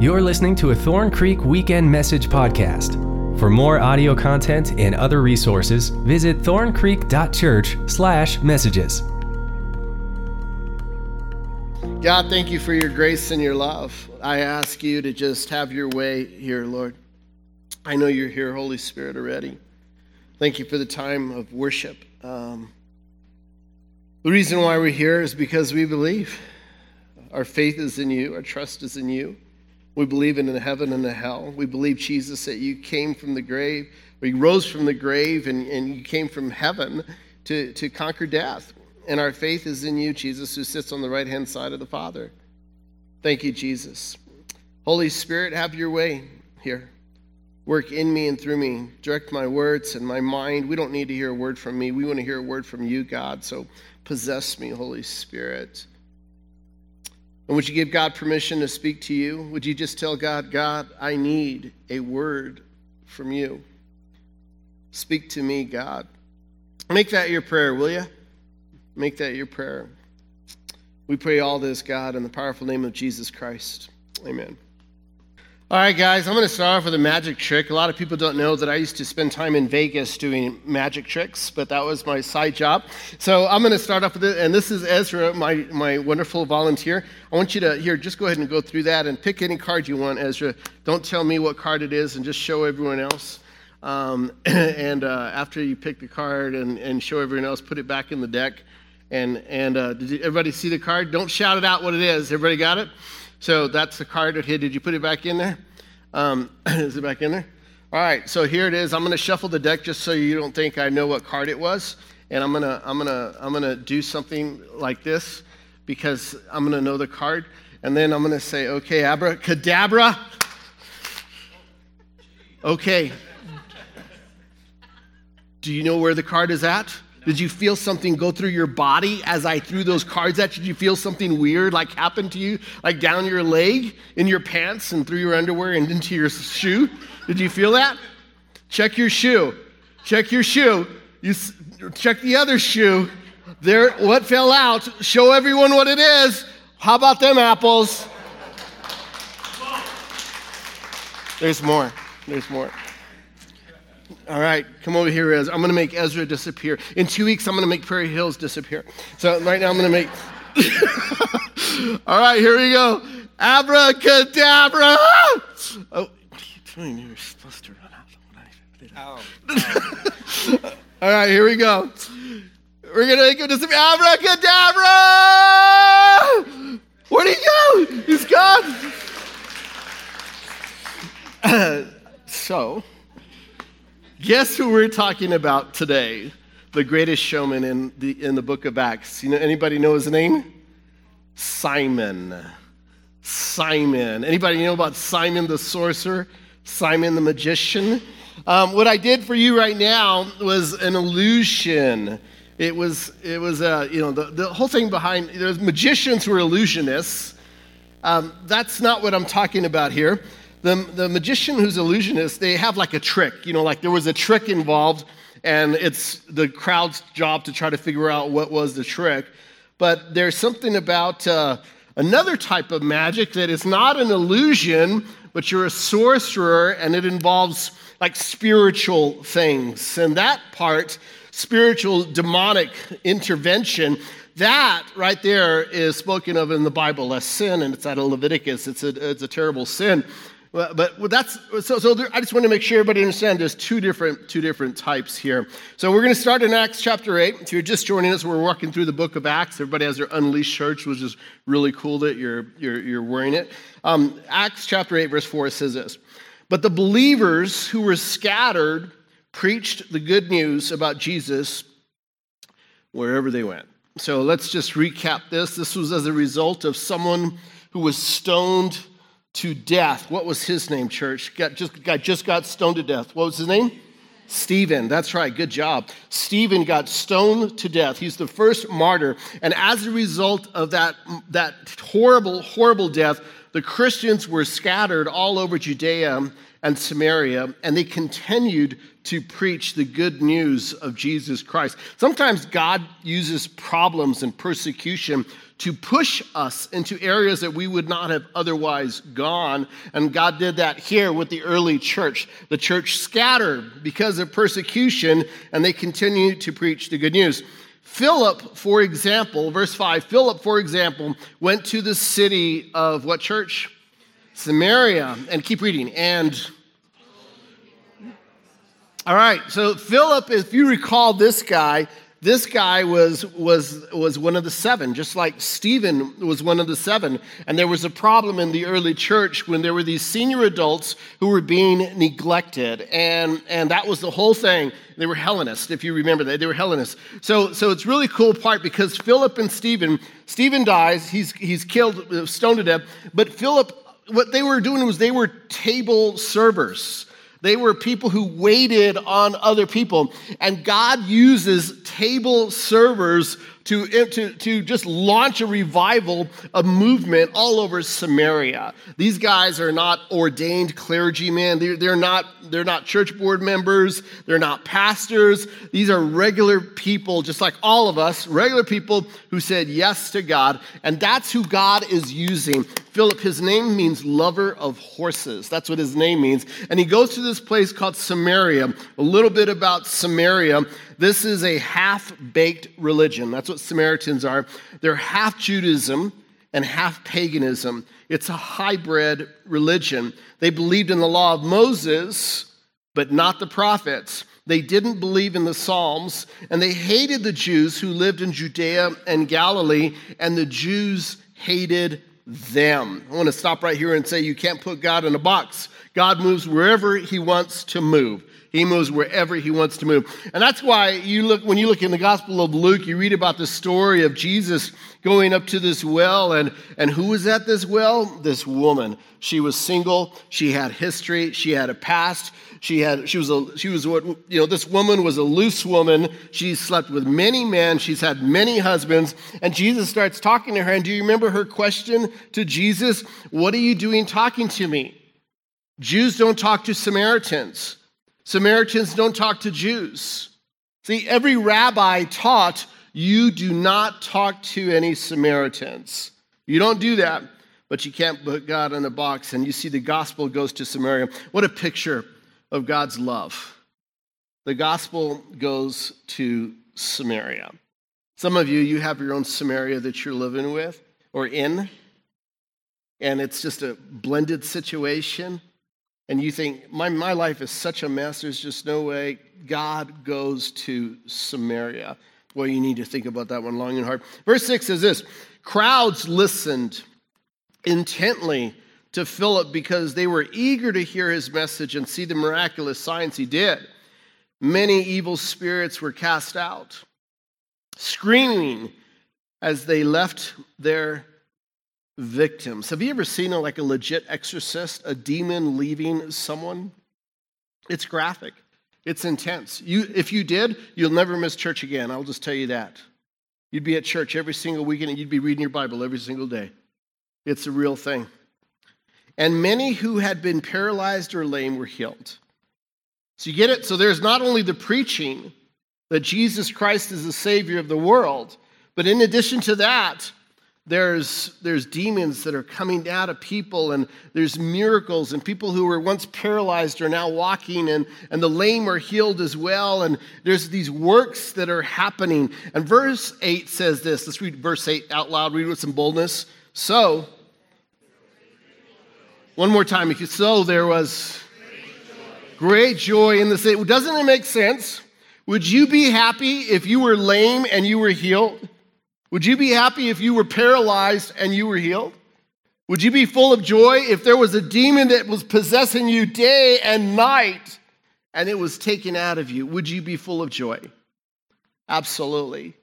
You're listening to a Thorn Creek Weekend Message podcast. For more audio content and other resources, visit thorncreek.church/messages. God, thank you for your grace and your love. I ask you to just have your way here, Lord. I know you're here, Holy Spirit, already. Thank you for the time of worship. Um, the reason why we're here is because we believe. Our faith is in you, our trust is in you. We believe in a heaven and a hell. We believe, Jesus, that you came from the grave, you rose from the grave, and, and you came from heaven to, to conquer death. And our faith is in you, Jesus, who sits on the right hand side of the Father. Thank you, Jesus. Holy Spirit, have your way here. Work in me and through me. Direct my words and my mind. We don't need to hear a word from me. We want to hear a word from you, God. So possess me, Holy Spirit. And would you give God permission to speak to you? Would you just tell God, God, I need a word from you? Speak to me, God. Make that your prayer, will you? Make that your prayer. We pray all this, God, in the powerful name of Jesus Christ. Amen. All right, guys, I'm going to start off with a magic trick. A lot of people don't know that I used to spend time in Vegas doing magic tricks, but that was my side job. So I'm going to start off with it. And this is Ezra, my, my wonderful volunteer. I want you to, here, just go ahead and go through that and pick any card you want, Ezra. Don't tell me what card it is and just show everyone else. Um, and uh, after you pick the card and, and show everyone else, put it back in the deck. And, and uh, did everybody see the card? Don't shout it out what it is. Everybody got it? So that's the card that hit. Did you put it back in there? Um, is it back in there? All right, so here it is. I'm going to shuffle the deck just so you don't think I know what card it was, and I'm going to I'm going to I'm going to do something like this because I'm going to know the card, and then I'm going to say, "Okay, abracadabra." Okay. Do you know where the card is at? Did you feel something go through your body as I threw those cards at you? Did you feel something weird like happen to you, like down your leg, in your pants, and through your underwear and into your shoe? Did you feel that? Check your shoe. Check your shoe. You check the other shoe. There, what fell out? Show everyone what it is. How about them apples? There's more. There's more. All right, come over here, Ezra. I'm going to make Ezra disappear. In two weeks, I'm going to make Prairie Hills disappear. So right now, I'm going to make. All right, here we go. Abracadabra! Oh, what are you doing? You're supposed to run out. Oh. All right, here we go. We're going to make him disappear. Abracadabra! Where'd he go? He's gone. Uh, so. Guess who we're talking about today? The greatest showman in the, in the book of Acts. You know, anybody know his name? Simon. Simon. Anybody know about Simon the sorcerer? Simon the magician? Um, what I did for you right now was an illusion. It was, it was uh, you know, the, the whole thing behind, there's magicians who are illusionists. Um, that's not what I'm talking about here the, the magician who's illusionist, they have like a trick. You know, like there was a trick involved, and it's the crowd's job to try to figure out what was the trick. But there's something about uh, another type of magic that is not an illusion, but you're a sorcerer, and it involves like spiritual things. And that part, spiritual demonic intervention, that right there is spoken of in the Bible as sin, and it's out of Leviticus. It's a, it's a terrible sin. Well, but that's so. So there, I just want to make sure everybody understands. There's two different two different types here. So we're going to start in Acts chapter eight. If you're just joining us, we're walking through the book of Acts. Everybody has their unleashed shirts, which is really cool that you're you're, you're wearing it. Um, Acts chapter eight, verse four says this: "But the believers who were scattered preached the good news about Jesus wherever they went." So let's just recap this. This was as a result of someone who was stoned to death. What was his name, church? Got just, got, just got stoned to death. What was his name? Stephen. That's right. Good job. Stephen got stoned to death. He's the first martyr. And as a result of that, that horrible, horrible death, the Christians were scattered all over Judea and Samaria, and they continued to preach the good news of Jesus Christ. Sometimes God uses problems and persecution to push us into areas that we would not have otherwise gone. And God did that here with the early church. The church scattered because of persecution, and they continued to preach the good news. Philip, for example, verse 5, Philip, for example, went to the city of what church? Samaria. And keep reading. And all right, so Philip, if you recall this guy, this guy was, was, was one of the seven, just like Stephen was one of the seven. And there was a problem in the early church when there were these senior adults who were being neglected. And, and that was the whole thing. They were Hellenists, if you remember that. They were Hellenists. So, so it's really cool part because Philip and Stephen, Stephen dies, he's, he's killed, stoned to death. But Philip, what they were doing was they were table servers. They were people who waited on other people. And God uses table servers to, to, to just launch a revival, a movement all over Samaria. These guys are not ordained clergymen. They're, they're, not, they're not church board members. They're not pastors. These are regular people, just like all of us, regular people who said yes to God. And that's who God is using. Philip, his name means lover of horses. That's what his name means. And he goes to this place called Samaria. A little bit about Samaria. This is a half baked religion. That's what Samaritans are. They're half Judaism and half paganism. It's a hybrid religion. They believed in the law of Moses, but not the prophets. They didn't believe in the Psalms, and they hated the Jews who lived in Judea and Galilee, and the Jews hated them. I want to stop right here and say you can't put God in a box. God moves wherever he wants to move. He moves wherever he wants to move. And that's why you look, when you look in the Gospel of Luke, you read about the story of Jesus going up to this well. And, and who was at this well? This woman. She was single. She had history. She had a past. She had, she was a, she was what, you know, this woman was a loose woman. She slept with many men. She's had many husbands. And Jesus starts talking to her. And do you remember her question to Jesus? What are you doing talking to me? Jews don't talk to Samaritans. Samaritans don't talk to Jews. See, every rabbi taught you do not talk to any Samaritans. You don't do that, but you can't put God in a box. And you see, the gospel goes to Samaria. What a picture of God's love. The gospel goes to Samaria. Some of you, you have your own Samaria that you're living with or in, and it's just a blended situation and you think, my, my life is such a mess, there's just no way. God goes to Samaria. Well, you need to think about that one long and hard. Verse 6 says this Crowds listened intently to Philip because they were eager to hear his message and see the miraculous signs he did. Many evil spirits were cast out, screaming as they left their victims. Have you ever seen a, like a legit exorcist, a demon leaving someone? It's graphic. It's intense. You, if you did, you'll never miss church again. I'll just tell you that. You'd be at church every single weekend and you'd be reading your Bible every single day. It's a real thing. And many who had been paralyzed or lame were healed. So you get it? So there's not only the preaching that Jesus Christ is the Savior of the world, but in addition to that, there's, there's demons that are coming out of people, and there's miracles, and people who were once paralyzed are now walking, and, and the lame are healed as well. And there's these works that are happening. And verse 8 says this. Let's read verse 8 out loud, read with some boldness. So, one more time, if you so, there was great joy in the city. Doesn't it make sense? Would you be happy if you were lame and you were healed? Would you be happy if you were paralyzed and you were healed? Would you be full of joy if there was a demon that was possessing you day and night and it was taken out of you? Would you be full of joy? Absolutely.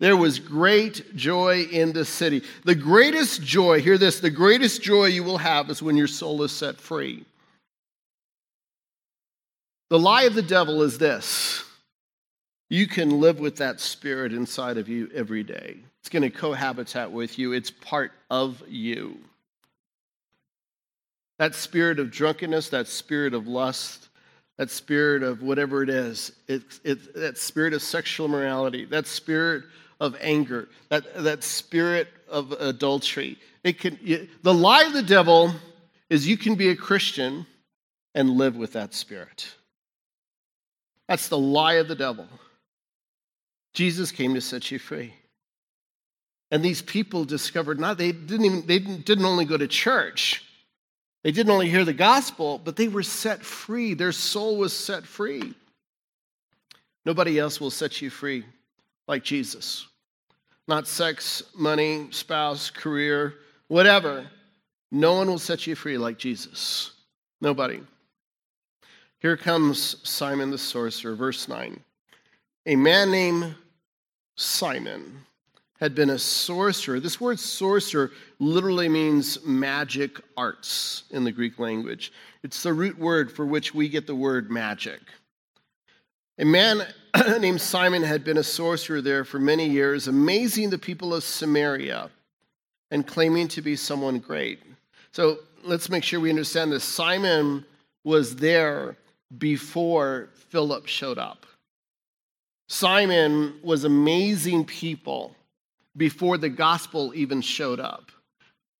There was great joy in the city. The greatest joy, hear this, the greatest joy you will have is when your soul is set free. The lie of the devil is this you can live with that spirit inside of you every day. It's going to cohabitat with you, it's part of you. That spirit of drunkenness, that spirit of lust, that spirit of whatever it is, it's, it's that spirit of sexual immorality, that spirit of anger, that, that spirit of adultery. It can, the lie of the devil is you can be a Christian and live with that spirit. That's the lie of the devil. Jesus came to set you free. And these people discovered not they didn't even they didn't only go to church. They didn't only hear the gospel, but they were set free. Their soul was set free. Nobody else will set you free like Jesus. Not sex, money, spouse, career, whatever. No one will set you free like Jesus. Nobody. Here comes Simon the sorcerer, verse 9. A man named Simon had been a sorcerer. This word sorcerer literally means magic arts in the Greek language. It's the root word for which we get the word magic. A man named Simon had been a sorcerer there for many years, amazing the people of Samaria and claiming to be someone great. So let's make sure we understand this. Simon was there before Philip showed up. Simon was amazing people before the gospel even showed up.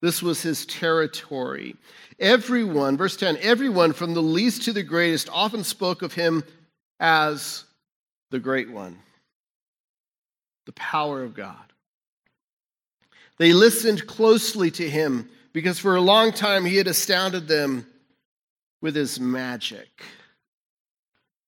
This was his territory. Everyone, verse 10, everyone from the least to the greatest often spoke of him as the great one, the power of God. They listened closely to him because for a long time he had astounded them with his magic.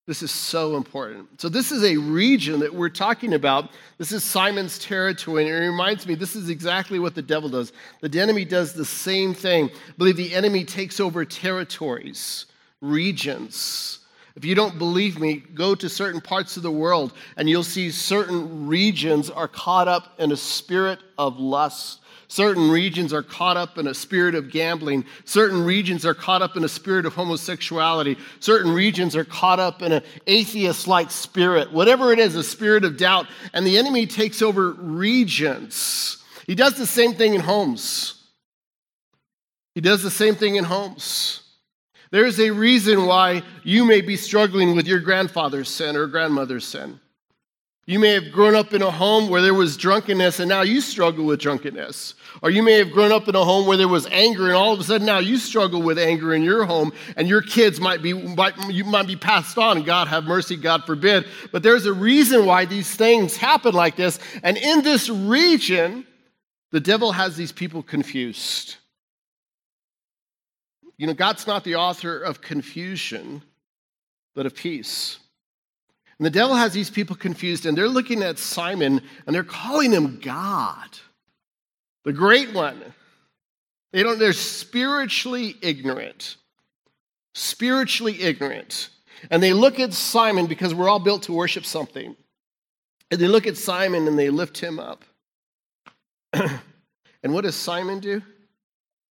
This is so important. So, this is a region that we're talking about. This is Simon's territory, and it reminds me this is exactly what the devil does. The enemy does the same thing. I believe the enemy takes over territories, regions. If you don't believe me, go to certain parts of the world, and you'll see certain regions are caught up in a spirit of lust Certain regions are caught up in a spirit of gambling. Certain regions are caught up in a spirit of homosexuality. Certain regions are caught up in an atheist like spirit. Whatever it is, a spirit of doubt. And the enemy takes over regions. He does the same thing in homes. He does the same thing in homes. There's a reason why you may be struggling with your grandfather's sin or grandmother's sin. You may have grown up in a home where there was drunkenness and now you struggle with drunkenness. Or you may have grown up in a home where there was anger and all of a sudden now you struggle with anger in your home and your kids might be, might, you might be passed on. God have mercy, God forbid. But there's a reason why these things happen like this. And in this region, the devil has these people confused. You know, God's not the author of confusion, but of peace. And the devil has these people confused, and they're looking at Simon and they're calling him God, the great one. They don't, they're spiritually ignorant. Spiritually ignorant. And they look at Simon because we're all built to worship something. And they look at Simon and they lift him up. and what does Simon do?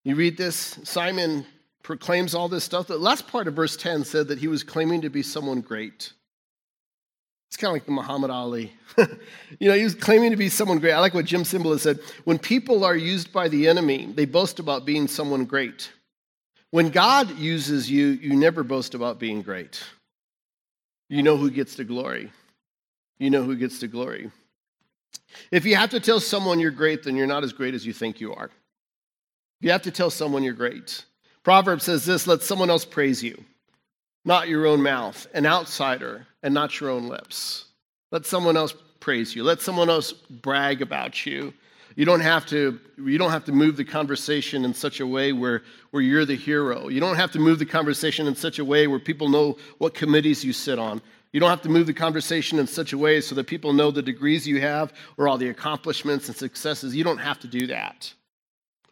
You read this, Simon proclaims all this stuff. The last part of verse 10 said that he was claiming to be someone great. It's kind of like the Muhammad Ali. you know, he was claiming to be someone great. I like what Jim Cymbala said. When people are used by the enemy, they boast about being someone great. When God uses you, you never boast about being great. You know who gets the glory. You know who gets the glory. If you have to tell someone you're great, then you're not as great as you think you are. You have to tell someone you're great. Proverbs says this let someone else praise you not your own mouth, an outsider, and not your own lips. Let someone else praise you. Let someone else brag about you. You don't have to, you don't have to move the conversation in such a way where, where you're the hero. You don't have to move the conversation in such a way where people know what committees you sit on. You don't have to move the conversation in such a way so that people know the degrees you have or all the accomplishments and successes. You don't have to do that.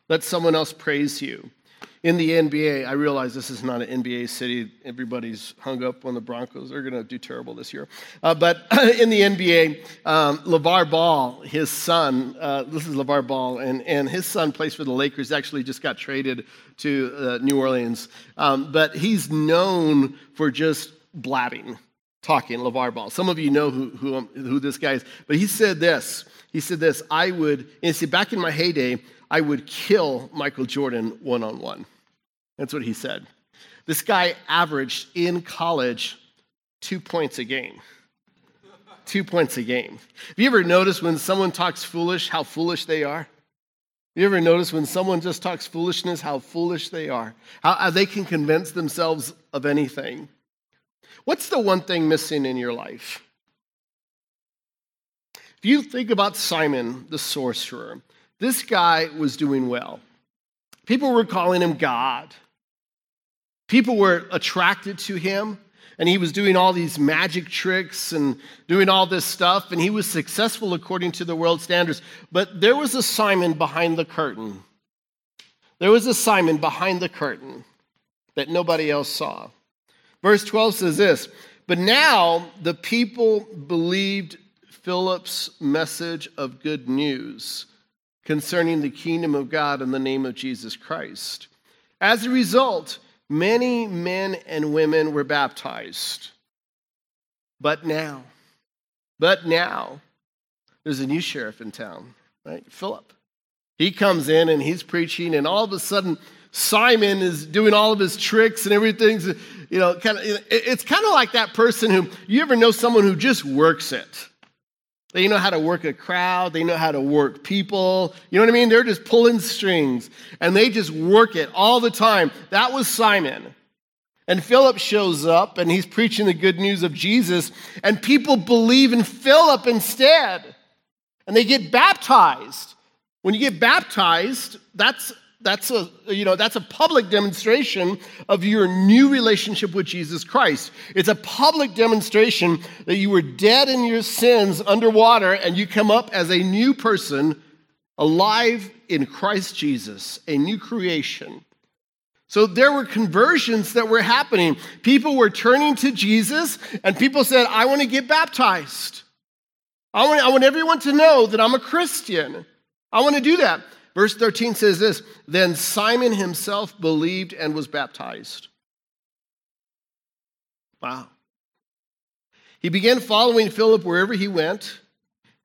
Let someone else praise you in the NBA, I realize this is not an NBA city. Everybody's hung up on the Broncos. They're going to do terrible this year. Uh, but in the NBA, um, LaVar Ball, his son, uh, this is LaVar Ball, and, and his son plays for the Lakers, actually just got traded to uh, New Orleans. Um, but he's known for just blabbing, talking, LaVar Ball. Some of you know who, who, um, who this guy is. But he said this. He said this, I would, and see, back in my heyday, I would kill Michael Jordan one on one. That's what he said. This guy averaged in college two points a game. Two points a game. Have you ever noticed when someone talks foolish, how foolish they are? Have you ever notice when someone just talks foolishness, how foolish they are? How, how they can convince themselves of anything? What's the one thing missing in your life? If you think about Simon the sorcerer, this guy was doing well. People were calling him God. People were attracted to him, and he was doing all these magic tricks and doing all this stuff, and he was successful according to the world standards. But there was a Simon behind the curtain. There was a Simon behind the curtain that nobody else saw. Verse 12 says this But now the people believed Philip's message of good news concerning the kingdom of God in the name of Jesus Christ. As a result, many men and women were baptized. But now, but now, there's a new sheriff in town, right? Philip. He comes in and he's preaching, and all of a sudden, Simon is doing all of his tricks and everything's, you know, kind of, it's kind of like that person who, you ever know someone who just works it? They know how to work a crowd. They know how to work people. You know what I mean? They're just pulling strings and they just work it all the time. That was Simon. And Philip shows up and he's preaching the good news of Jesus, and people believe in Philip instead. And they get baptized. When you get baptized, that's that's a you know that's a public demonstration of your new relationship with Jesus Christ. It's a public demonstration that you were dead in your sins underwater and you come up as a new person alive in Christ Jesus, a new creation. So there were conversions that were happening. People were turning to Jesus and people said, "I want to get baptized. I want, I want everyone to know that I'm a Christian. I want to do that." Verse 13 says this Then Simon himself believed and was baptized. Wow. He began following Philip wherever he went,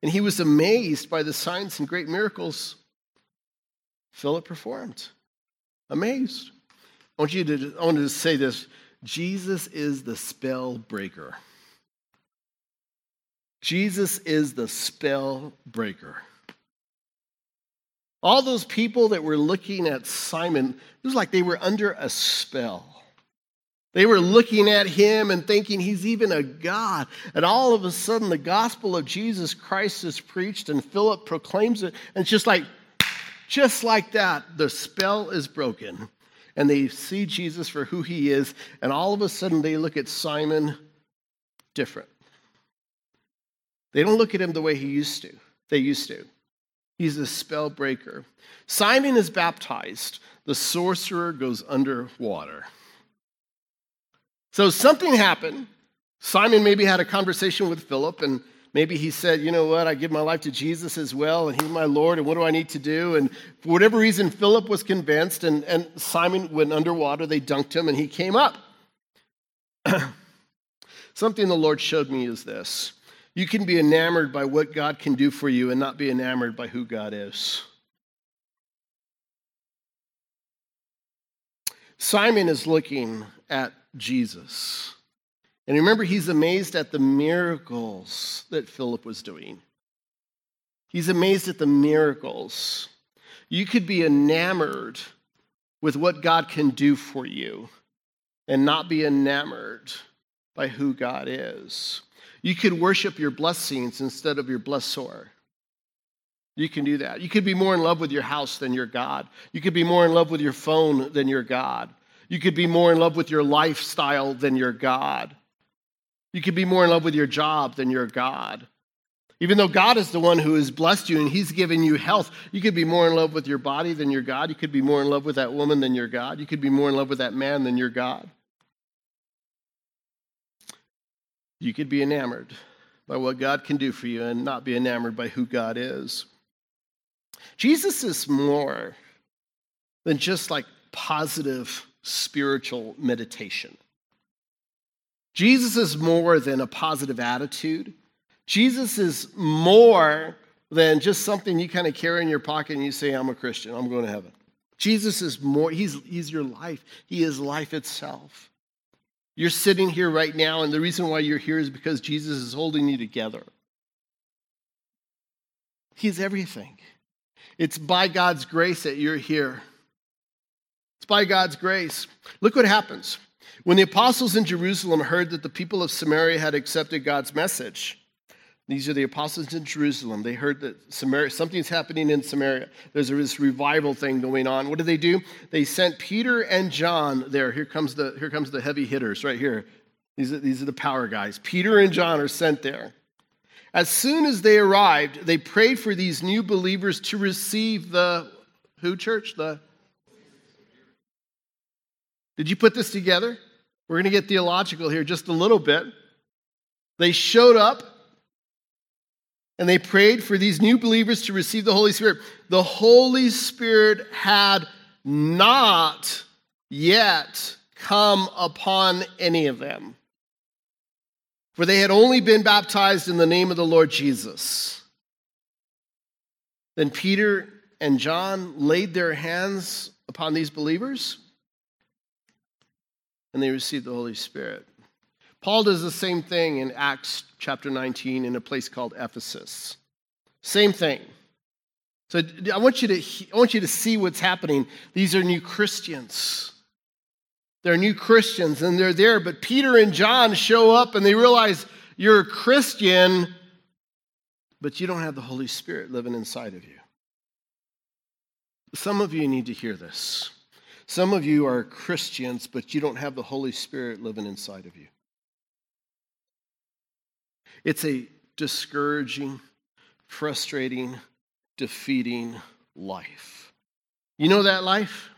and he was amazed by the signs and great miracles Philip performed. Amazed. I want you to, I want to say this Jesus is the spell breaker. Jesus is the spell breaker. All those people that were looking at Simon, it was like they were under a spell. They were looking at him and thinking he's even a God. And all of a sudden, the gospel of Jesus Christ is preached, and Philip proclaims it. And it's just like, just like that, the spell is broken. And they see Jesus for who he is. And all of a sudden, they look at Simon different. They don't look at him the way he used to. They used to. He's a spell breaker. Simon is baptized. The sorcerer goes underwater. So something happened. Simon maybe had a conversation with Philip, and maybe he said, You know what? I give my life to Jesus as well, and he's my Lord, and what do I need to do? And for whatever reason, Philip was convinced, and, and Simon went underwater. They dunked him, and he came up. Something the Lord showed me is this you can be enamored by what God can do for you and not be enamored by who God is. Simon is looking at Jesus. And remember, he's amazed at the miracles that Philip was doing. He's amazed at the miracles. You could be enamored with what God can do for you and not be enamored by who God is. You could worship your blessings instead of your blessor. You can do that. You could be more in love with your house than your God. You could be more in love with your phone than your God. You could be more in love with your lifestyle than your God. You could be more in love with your job than your God. Even though God is the one who has blessed you and He's given you health, you could be more in love with your body than your God. You could be more in love with that woman than your God. You could be more in love with that man than your God. You could be enamored by what God can do for you and not be enamored by who God is. Jesus is more than just like positive spiritual meditation. Jesus is more than a positive attitude. Jesus is more than just something you kind of carry in your pocket and you say, I'm a Christian, I'm going to heaven. Jesus is more, he's, he's your life. He is life itself. You're sitting here right now, and the reason why you're here is because Jesus is holding you together. He's everything. It's by God's grace that you're here. It's by God's grace. Look what happens. When the apostles in Jerusalem heard that the people of Samaria had accepted God's message, these are the apostles in Jerusalem. They heard that Samaria, something's happening in Samaria. There's this revival thing going on. What did they do? They sent Peter and John there. Here comes the, here comes the heavy hitters right here. These are, these are the power guys. Peter and John are sent there. As soon as they arrived, they prayed for these new believers to receive the who church? The Did you put this together? We're going to get theological here just a little bit. They showed up and they prayed for these new believers to receive the Holy Spirit. The Holy Spirit had not yet come upon any of them, for they had only been baptized in the name of the Lord Jesus. Then Peter and John laid their hands upon these believers and they received the Holy Spirit. Paul does the same thing in Acts chapter 19 in a place called Ephesus. Same thing. So I want you to, I want you to see what's happening. These are new Christians. They're new Christians and they're there, but Peter and John show up and they realize you're a Christian, but you don't have the Holy Spirit living inside of you. Some of you need to hear this. Some of you are Christians, but you don't have the Holy Spirit living inside of you. It's a discouraging, frustrating, defeating life. You know that life?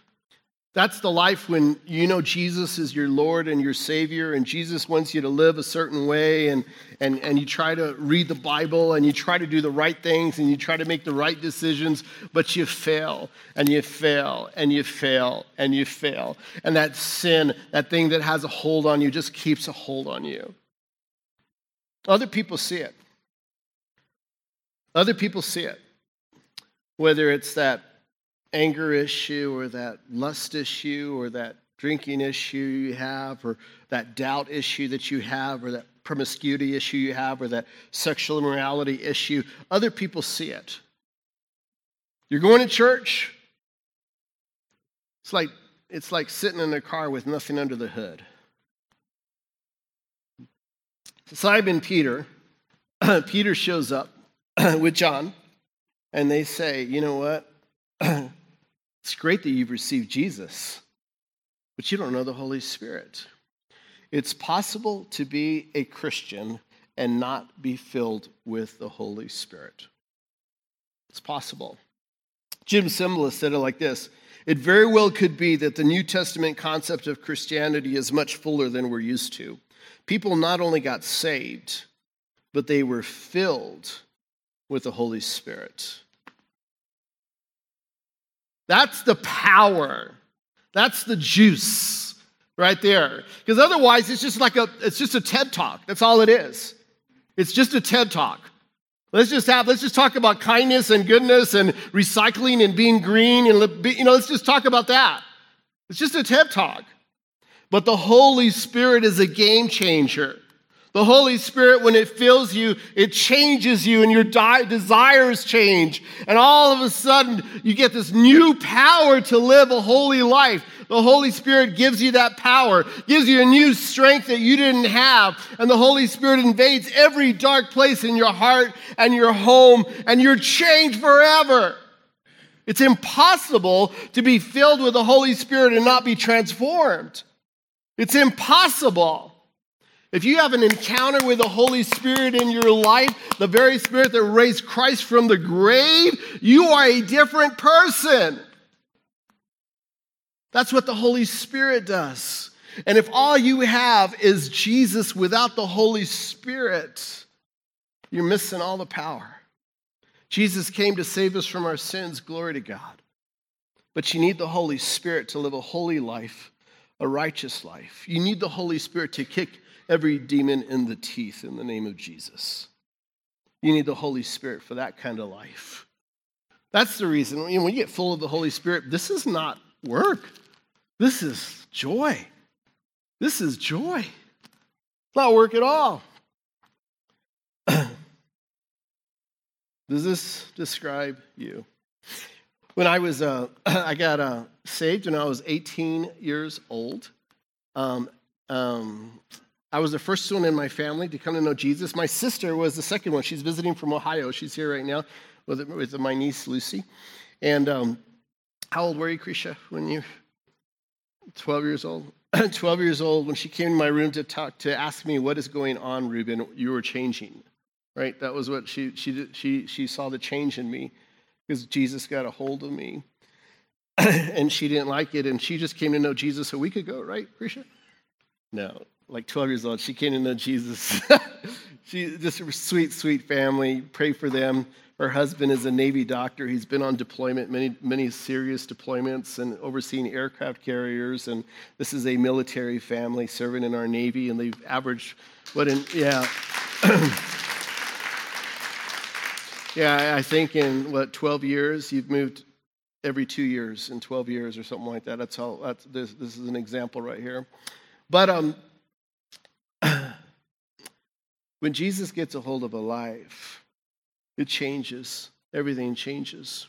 That's the life when you know Jesus is your Lord and your Savior, and Jesus wants you to live a certain way, and, and, and you try to read the Bible, and you try to do the right things, and you try to make the right decisions, but you fail, and you fail, and you fail, and you fail. And that sin, that thing that has a hold on you, just keeps a hold on you. Other people see it. Other people see it. Whether it's that anger issue or that lust issue or that drinking issue you have or that doubt issue that you have or that promiscuity issue you have or that sexual immorality issue, other people see it. You're going to church, it's like, it's like sitting in a car with nothing under the hood. Simon Peter, Peter shows up with John, and they say, You know what? it's great that you've received Jesus, but you don't know the Holy Spirit. It's possible to be a Christian and not be filled with the Holy Spirit. It's possible. Jim Cymbala said it like this It very well could be that the New Testament concept of Christianity is much fuller than we're used to. People not only got saved, but they were filled with the Holy Spirit. That's the power. That's the juice right there. Because otherwise it's just like a it's just a TED talk. That's all it is. It's just a TED talk. Let's just have let's just talk about kindness and goodness and recycling and being green and you know let's just talk about that. It's just a TED talk. But the Holy Spirit is a game changer. The Holy Spirit, when it fills you, it changes you and your di- desires change. And all of a sudden, you get this new power to live a holy life. The Holy Spirit gives you that power, gives you a new strength that you didn't have. And the Holy Spirit invades every dark place in your heart and your home, and you're changed forever. It's impossible to be filled with the Holy Spirit and not be transformed. It's impossible. If you have an encounter with the Holy Spirit in your life, the very Spirit that raised Christ from the grave, you are a different person. That's what the Holy Spirit does. And if all you have is Jesus without the Holy Spirit, you're missing all the power. Jesus came to save us from our sins, glory to God. But you need the Holy Spirit to live a holy life a righteous life. You need the Holy Spirit to kick every demon in the teeth in the name of Jesus. You need the Holy Spirit for that kind of life. That's the reason. When you get full of the Holy Spirit, this is not work. This is joy. This is joy. It's not work at all. Does this describe you? When I was, uh, I got uh, saved when I was 18 years old. Um, um, I was the first one in my family to come to know Jesus. My sister was the second one. She's visiting from Ohio. She's here right now with, with my niece Lucy. And um, how old were you, Krisha, when you 12 years old? 12 years old, when she came in my room to talk to ask me what is going on, Ruben, you were changing, right? That was what she she she she saw the change in me because Jesus got a hold of me, and she didn't like it, and she just came to know Jesus a week ago, right, Krisha? No, like 12 years old, she came to know Jesus. she just a sweet, sweet family. Pray for them. Her husband is a Navy doctor. He's been on deployment, many, many serious deployments, and overseeing aircraft carriers. And this is a military family serving in our Navy, and they've averaged what in yeah. yeah, I think in what 12 years you've moved every two years in 12 years or something like that. That's how. That's this. This is an example right here. But um, when Jesus gets a hold of a life it changes. Everything changes.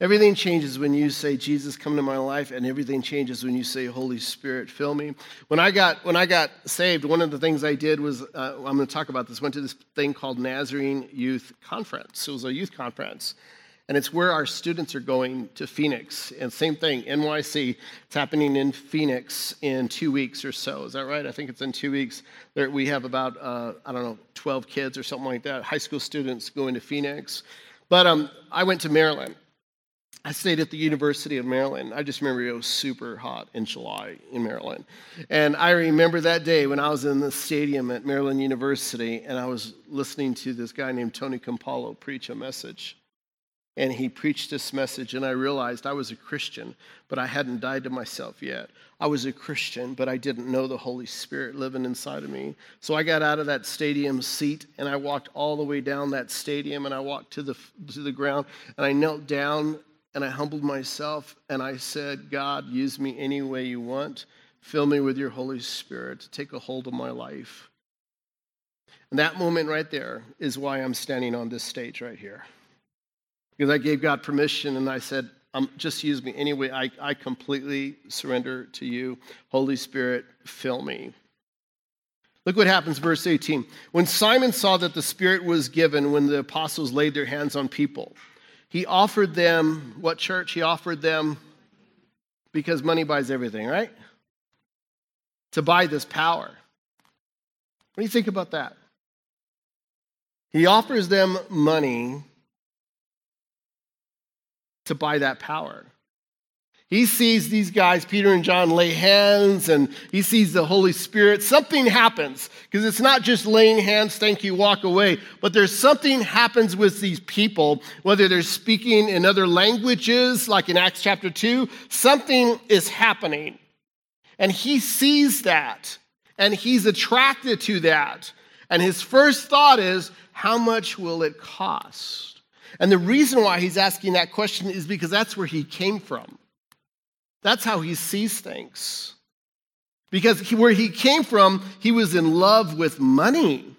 Everything changes when you say, Jesus, come to my life, and everything changes when you say, Holy Spirit, fill me. When I got, when I got saved, one of the things I did was, uh, I'm going to talk about this, went to this thing called Nazarene Youth Conference. It was a youth conference. And it's where our students are going to Phoenix. And same thing, NYC. It's happening in Phoenix in two weeks or so. Is that right? I think it's in two weeks. There, we have about, uh, I don't know, 12 kids or something like that, high school students going to Phoenix. But um, I went to Maryland. I stayed at the University of Maryland. I just remember it was super hot in July in Maryland. And I remember that day when I was in the stadium at Maryland University and I was listening to this guy named Tony Campolo preach a message and he preached this message and i realized i was a christian but i hadn't died to myself yet i was a christian but i didn't know the holy spirit living inside of me so i got out of that stadium seat and i walked all the way down that stadium and i walked to the to the ground and i knelt down and i humbled myself and i said god use me any way you want fill me with your holy spirit to take a hold of my life and that moment right there is why i'm standing on this stage right here because I gave God permission and I said, um, just use me anyway. I, I completely surrender to you. Holy Spirit, fill me. Look what happens, verse 18. When Simon saw that the Spirit was given when the apostles laid their hands on people, he offered them, what church? He offered them, because money buys everything, right? To buy this power. What do you think about that? He offers them money to buy that power. He sees these guys, Peter and John, lay hands and he sees the Holy Spirit. Something happens because it's not just laying hands, thank you, walk away, but there's something happens with these people, whether they're speaking in other languages, like in Acts chapter 2, something is happening. And he sees that and he's attracted to that. And his first thought is, how much will it cost? And the reason why he's asking that question is because that's where he came from. That's how he sees things. Because he, where he came from, he was in love with money.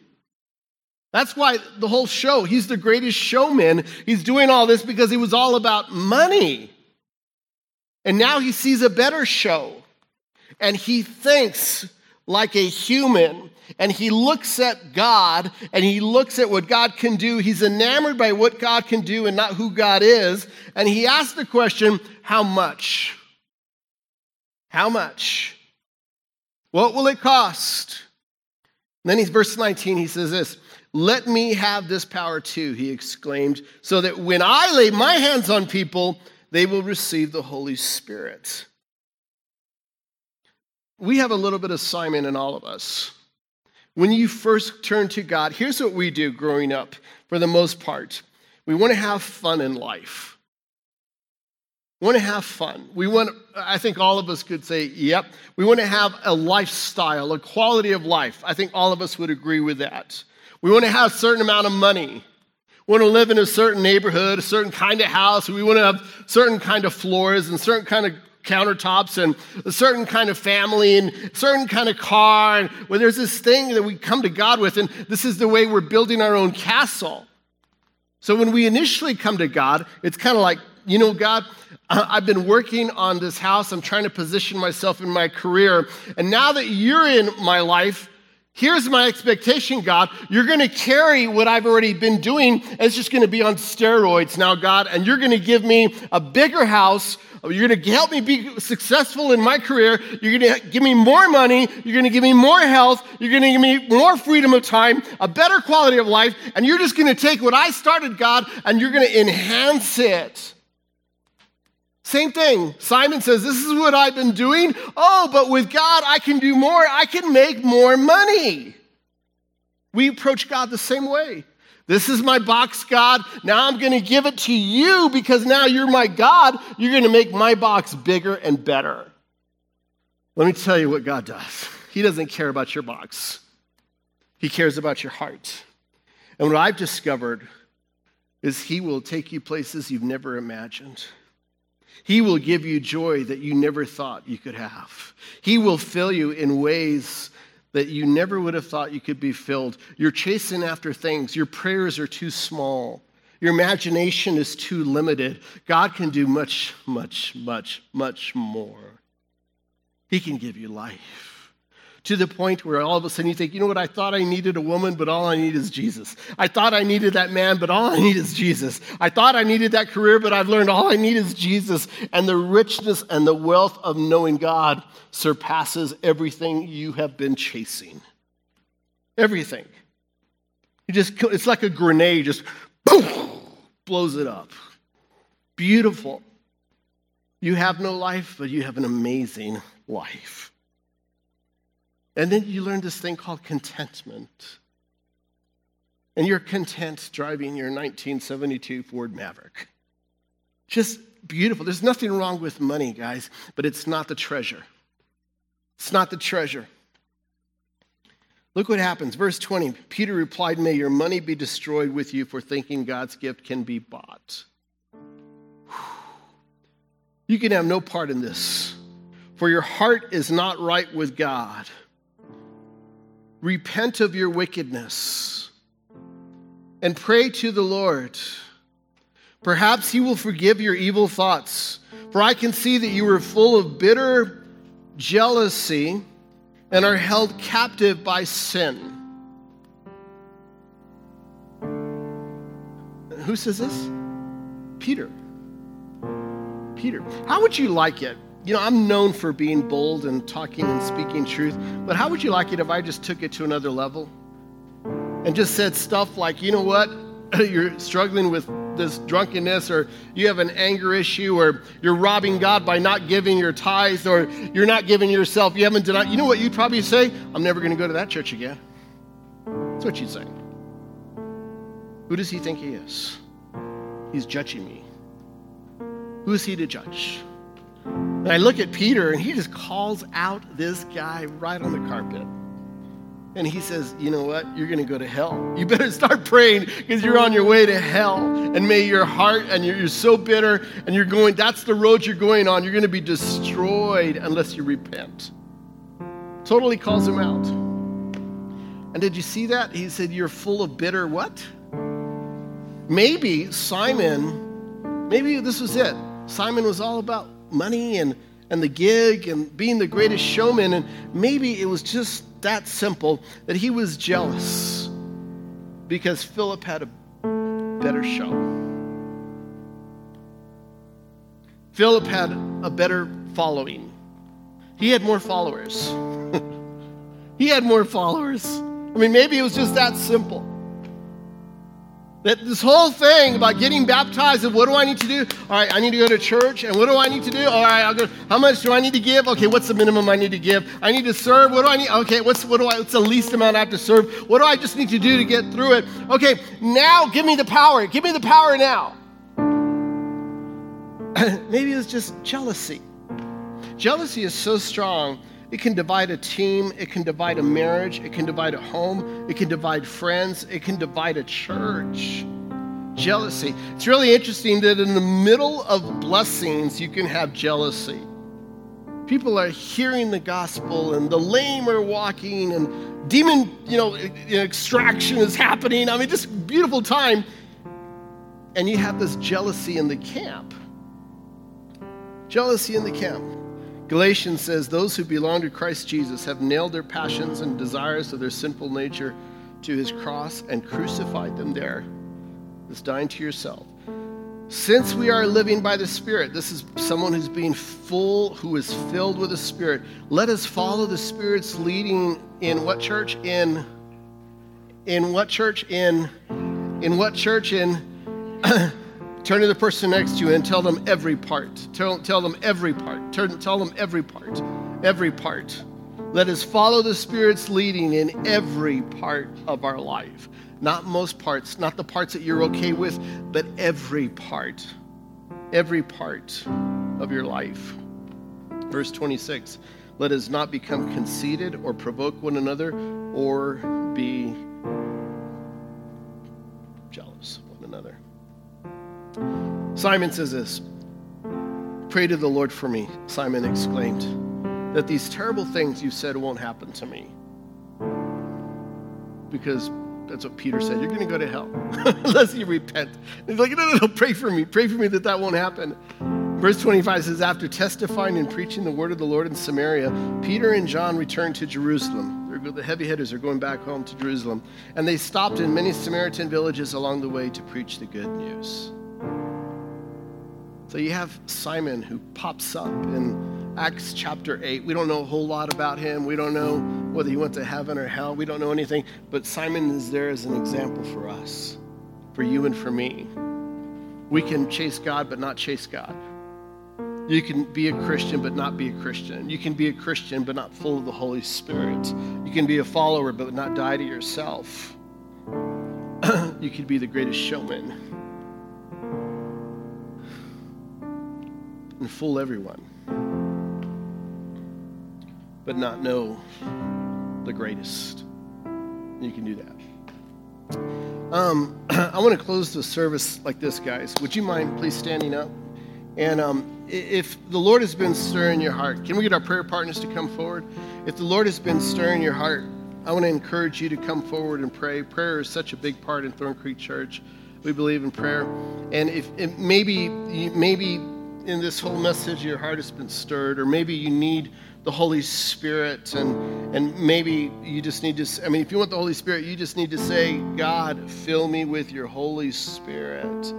That's why the whole show, he's the greatest showman. He's doing all this because he was all about money. And now he sees a better show. And he thinks like a human and he looks at God and he looks at what God can do. He's enamored by what God can do and not who God is. And he asks the question, How much? How much? What will it cost? And then he's verse 19, he says this Let me have this power too, he exclaimed, so that when I lay my hands on people, they will receive the Holy Spirit. We have a little bit of Simon in all of us. When you first turn to God, here's what we do growing up for the most part we want to have fun in life. We want to have fun. We want, I think all of us could say, yep. We want to have a lifestyle, a quality of life. I think all of us would agree with that. We want to have a certain amount of money. We want to live in a certain neighborhood, a certain kind of house. We want to have certain kind of floors and certain kind of countertops and a certain kind of family and a certain kind of car. And well, there's this thing that we come to God with, and this is the way we're building our own castle. So when we initially come to God, it's kind of like, you know, God, I've been working on this house. I'm trying to position myself in my career. And now that you're in my life, Here's my expectation, God. You're going to carry what I've already been doing. It's just going to be on steroids now, God. And you're going to give me a bigger house. You're going to help me be successful in my career. You're going to give me more money. You're going to give me more health. You're going to give me more freedom of time, a better quality of life. And you're just going to take what I started, God, and you're going to enhance it. Same thing. Simon says, This is what I've been doing. Oh, but with God, I can do more. I can make more money. We approach God the same way. This is my box, God. Now I'm going to give it to you because now you're my God. You're going to make my box bigger and better. Let me tell you what God does He doesn't care about your box, He cares about your heart. And what I've discovered is He will take you places you've never imagined. He will give you joy that you never thought you could have. He will fill you in ways that you never would have thought you could be filled. You're chasing after things, your prayers are too small. Your imagination is too limited. God can do much, much, much, much more. He can give you life to the point where all of a sudden you think, you know what, I thought I needed a woman, but all I need is Jesus. I thought I needed that man, but all I need is Jesus. I thought I needed that career, but I've learned all I need is Jesus. And the richness and the wealth of knowing God surpasses everything you have been chasing. Everything. You just, it's like a grenade, just boom, blows it up. Beautiful. You have no life, but you have an amazing life. And then you learn this thing called contentment. And you're content driving your 1972 Ford Maverick. Just beautiful. There's nothing wrong with money, guys, but it's not the treasure. It's not the treasure. Look what happens. Verse 20 Peter replied, May your money be destroyed with you for thinking God's gift can be bought. You can have no part in this, for your heart is not right with God. Repent of your wickedness and pray to the Lord. Perhaps He will forgive your evil thoughts. For I can see that you are full of bitter jealousy and are held captive by sin. Who says this? Peter. Peter. How would you like it you know, I'm known for being bold and talking and speaking truth, but how would you like it if I just took it to another level and just said stuff like, you know what, you're struggling with this drunkenness, or you have an anger issue, or you're robbing God by not giving your tithes, or you're not giving yourself, you haven't denied. You know what you'd probably say? I'm never going to go to that church again. That's what you'd say. Who does he think he is? He's judging me. Who is he to judge? And I look at Peter and he just calls out this guy right on the carpet. And he says, You know what? You're going to go to hell. You better start praying because you're on your way to hell. And may your heart, and you're, you're so bitter, and you're going, that's the road you're going on. You're going to be destroyed unless you repent. Totally calls him out. And did you see that? He said, You're full of bitter what? Maybe Simon, maybe this was it. Simon was all about money and, and the gig and being the greatest showman. And maybe it was just that simple that he was jealous because Philip had a better show. Philip had a better following. He had more followers. he had more followers. I mean, maybe it was just that simple. That this whole thing about getting baptized and what do I need to do? All right, I need to go to church, and what do I need to do? All right, I'll go. How much do I need to give? Okay, what's the minimum I need to give? I need to serve. What do I need? Okay, what's what do I? What's the least amount I have to serve? What do I just need to do to get through it? Okay, now give me the power. Give me the power now. Maybe it was just jealousy. Jealousy is so strong it can divide a team, it can divide a marriage, it can divide a home, it can divide friends, it can divide a church. Jealousy. It's really interesting that in the middle of blessings, you can have jealousy. People are hearing the gospel, and the lame are walking, and demon, you know, extraction is happening. I mean, just beautiful time. And you have this jealousy in the camp. Jealousy in the camp. Galatians says, Those who belong to Christ Jesus have nailed their passions and desires of their sinful nature to his cross and crucified them there. It's dying to yourself. Since we are living by the Spirit, this is someone who's being full, who is filled with the Spirit. Let us follow the Spirit's leading in what church? In in what church? In in what church? In turn to the person next to you and tell them every part. Tell, tell them every part. Turn, tell them every part. Every part. Let us follow the Spirit's leading in every part of our life. Not most parts, not the parts that you're okay with, but every part. Every part of your life. Verse 26 Let us not become conceited or provoke one another or be jealous of one another. Simon says this Pray to the Lord for me, Simon exclaimed, that these terrible things you said won't happen to me. Because that's what Peter said. You're going to go to hell unless you repent. And he's like, no, no, no, pray for me. Pray for me that that won't happen. Verse 25 says, After testifying and preaching the word of the Lord in Samaria, Peter and John returned to Jerusalem. The heavy hitters are going back home to Jerusalem. And they stopped in many Samaritan villages along the way to preach the good news. So you have Simon who pops up in Acts chapter 8. We don't know a whole lot about him. We don't know whether he went to heaven or hell. We don't know anything. But Simon is there as an example for us, for you and for me. We can chase God, but not chase God. You can be a Christian, but not be a Christian. You can be a Christian, but not full of the Holy Spirit. You can be a follower, but not die to yourself. you could be the greatest showman and fool everyone, but not know the greatest. You can do that. Um, I want to close the service like this, guys. Would you mind please standing up? And um, if the Lord has been stirring your heart, can we get our prayer partners to come forward? If the Lord has been stirring your heart, I want to encourage you to come forward and pray. Prayer is such a big part in Thorn Creek Church. We believe in prayer. And if, maybe maybe in this whole message your heart has been stirred, or maybe you need the Holy Spirit, and, and maybe you just need to, I mean, if you want the Holy Spirit, you just need to say, God, fill me with your Holy Spirit.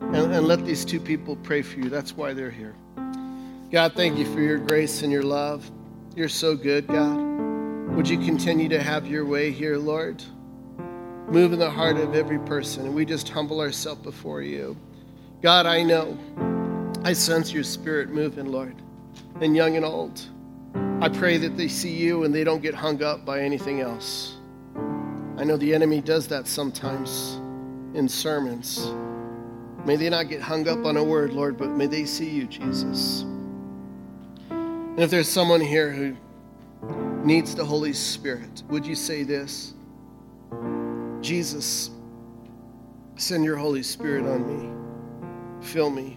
And, and let these two people pray for you. That's why they're here. God, thank you for your grace and your love. You're so good, God. Would you continue to have your way here, Lord? Move in the heart of every person, and we just humble ourselves before you. God, I know I sense your spirit moving, Lord, and young and old. I pray that they see you and they don't get hung up by anything else. I know the enemy does that sometimes in sermons. May they not get hung up on a word, Lord, but may they see you, Jesus. And if there's someone here who needs the Holy Spirit, would you say this? Jesus, send your Holy Spirit on me. Fill me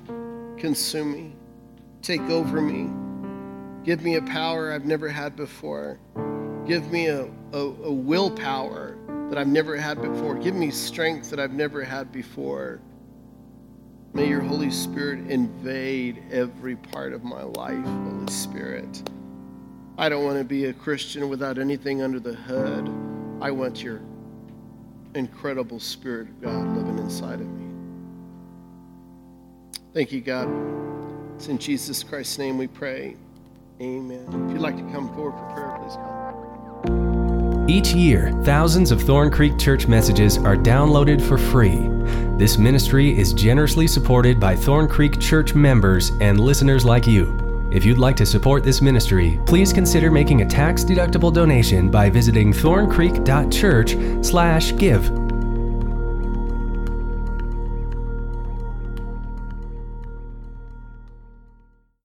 consume me, take over me. Give me a power I've never had before. Give me a, a, a willpower that I've never had before. Give me strength that I've never had before. May your Holy Spirit invade every part of my life, Holy Spirit. I don't want to be a Christian without anything under the hood. I want your incredible Spirit of God living inside of me. Thank you, God. It's in Jesus Christ's name we pray. Amen. If you'd like to come forward for prayer, please come. Each year, thousands of Thorn Creek Church messages are downloaded for free. This ministry is generously supported by Thorn Creek Church members and listeners like you. If you'd like to support this ministry, please consider making a tax-deductible donation by visiting thorncreek.church/give.